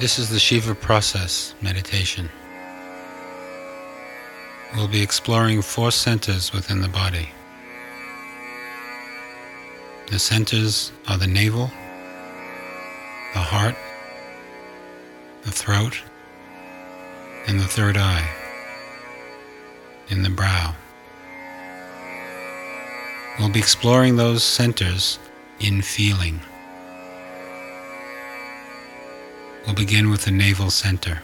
This is the Shiva process meditation. We'll be exploring four centers within the body. The centers are the navel, the heart, the throat, and the third eye, in the brow. We'll be exploring those centers in feeling. We'll begin with the navel center.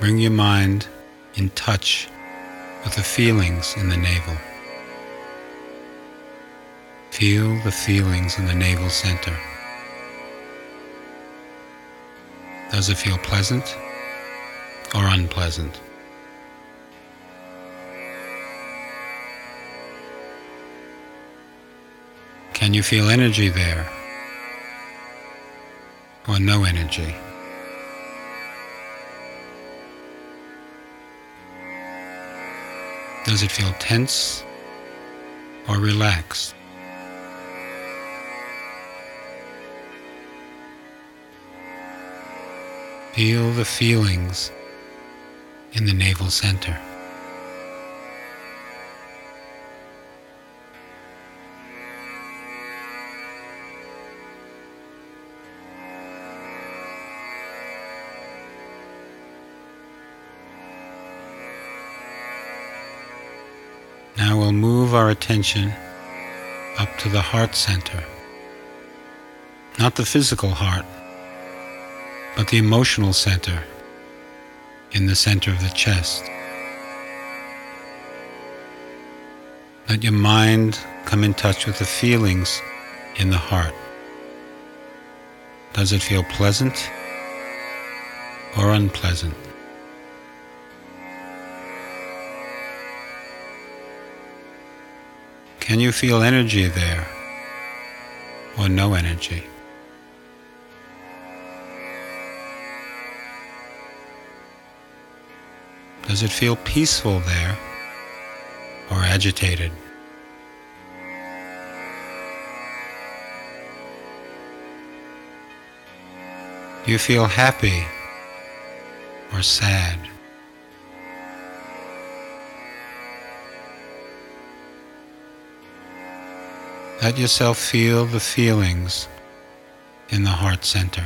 Bring your mind in touch with the feelings in the navel. Feel the feelings in the navel center. Does it feel pleasant or unpleasant? Can you feel energy there? Or no energy. Does it feel tense or relaxed? Feel the feelings in the navel center. Now we'll move our attention up to the heart center. Not the physical heart, but the emotional center in the center of the chest. Let your mind come in touch with the feelings in the heart. Does it feel pleasant or unpleasant? Can you feel energy there or no energy? Does it feel peaceful there or agitated? Do you feel happy or sad? Let yourself feel the feelings in the heart center.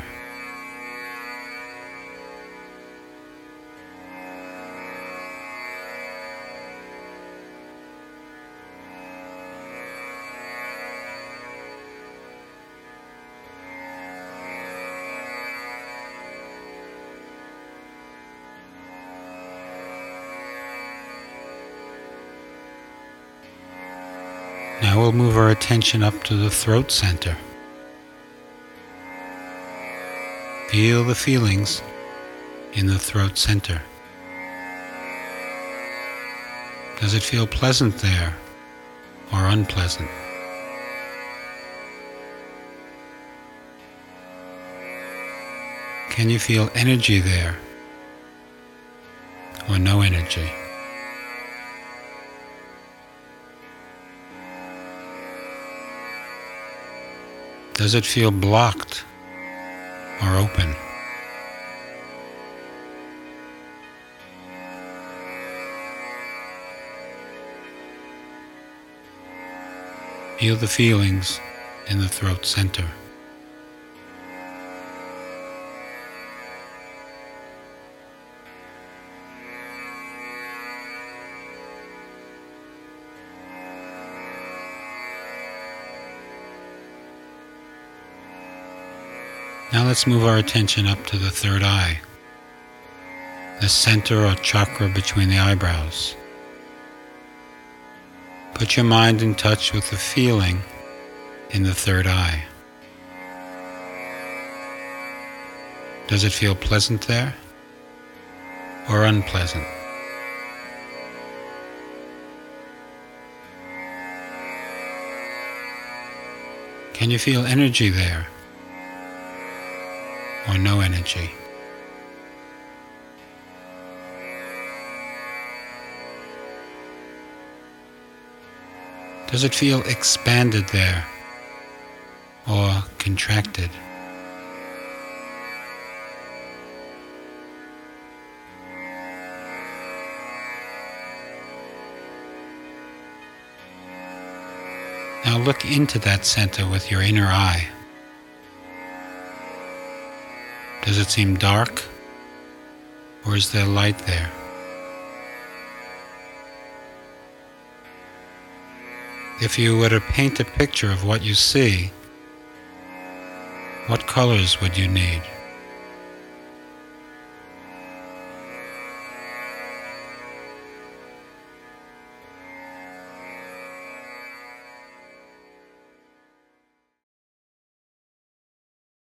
Now we'll move our attention up to the throat center. Feel the feelings in the throat center. Does it feel pleasant there or unpleasant? Can you feel energy there or no energy? Does it feel blocked or open? Feel the feelings in the throat center. Now let's move our attention up to the third eye, the center or chakra between the eyebrows. Put your mind in touch with the feeling in the third eye. Does it feel pleasant there or unpleasant? Can you feel energy there? or no energy. Does it feel expanded there or contracted? Now look into that center with your inner eye. Does it seem dark? Or is there light there? If you were to paint a picture of what you see, what colors would you need?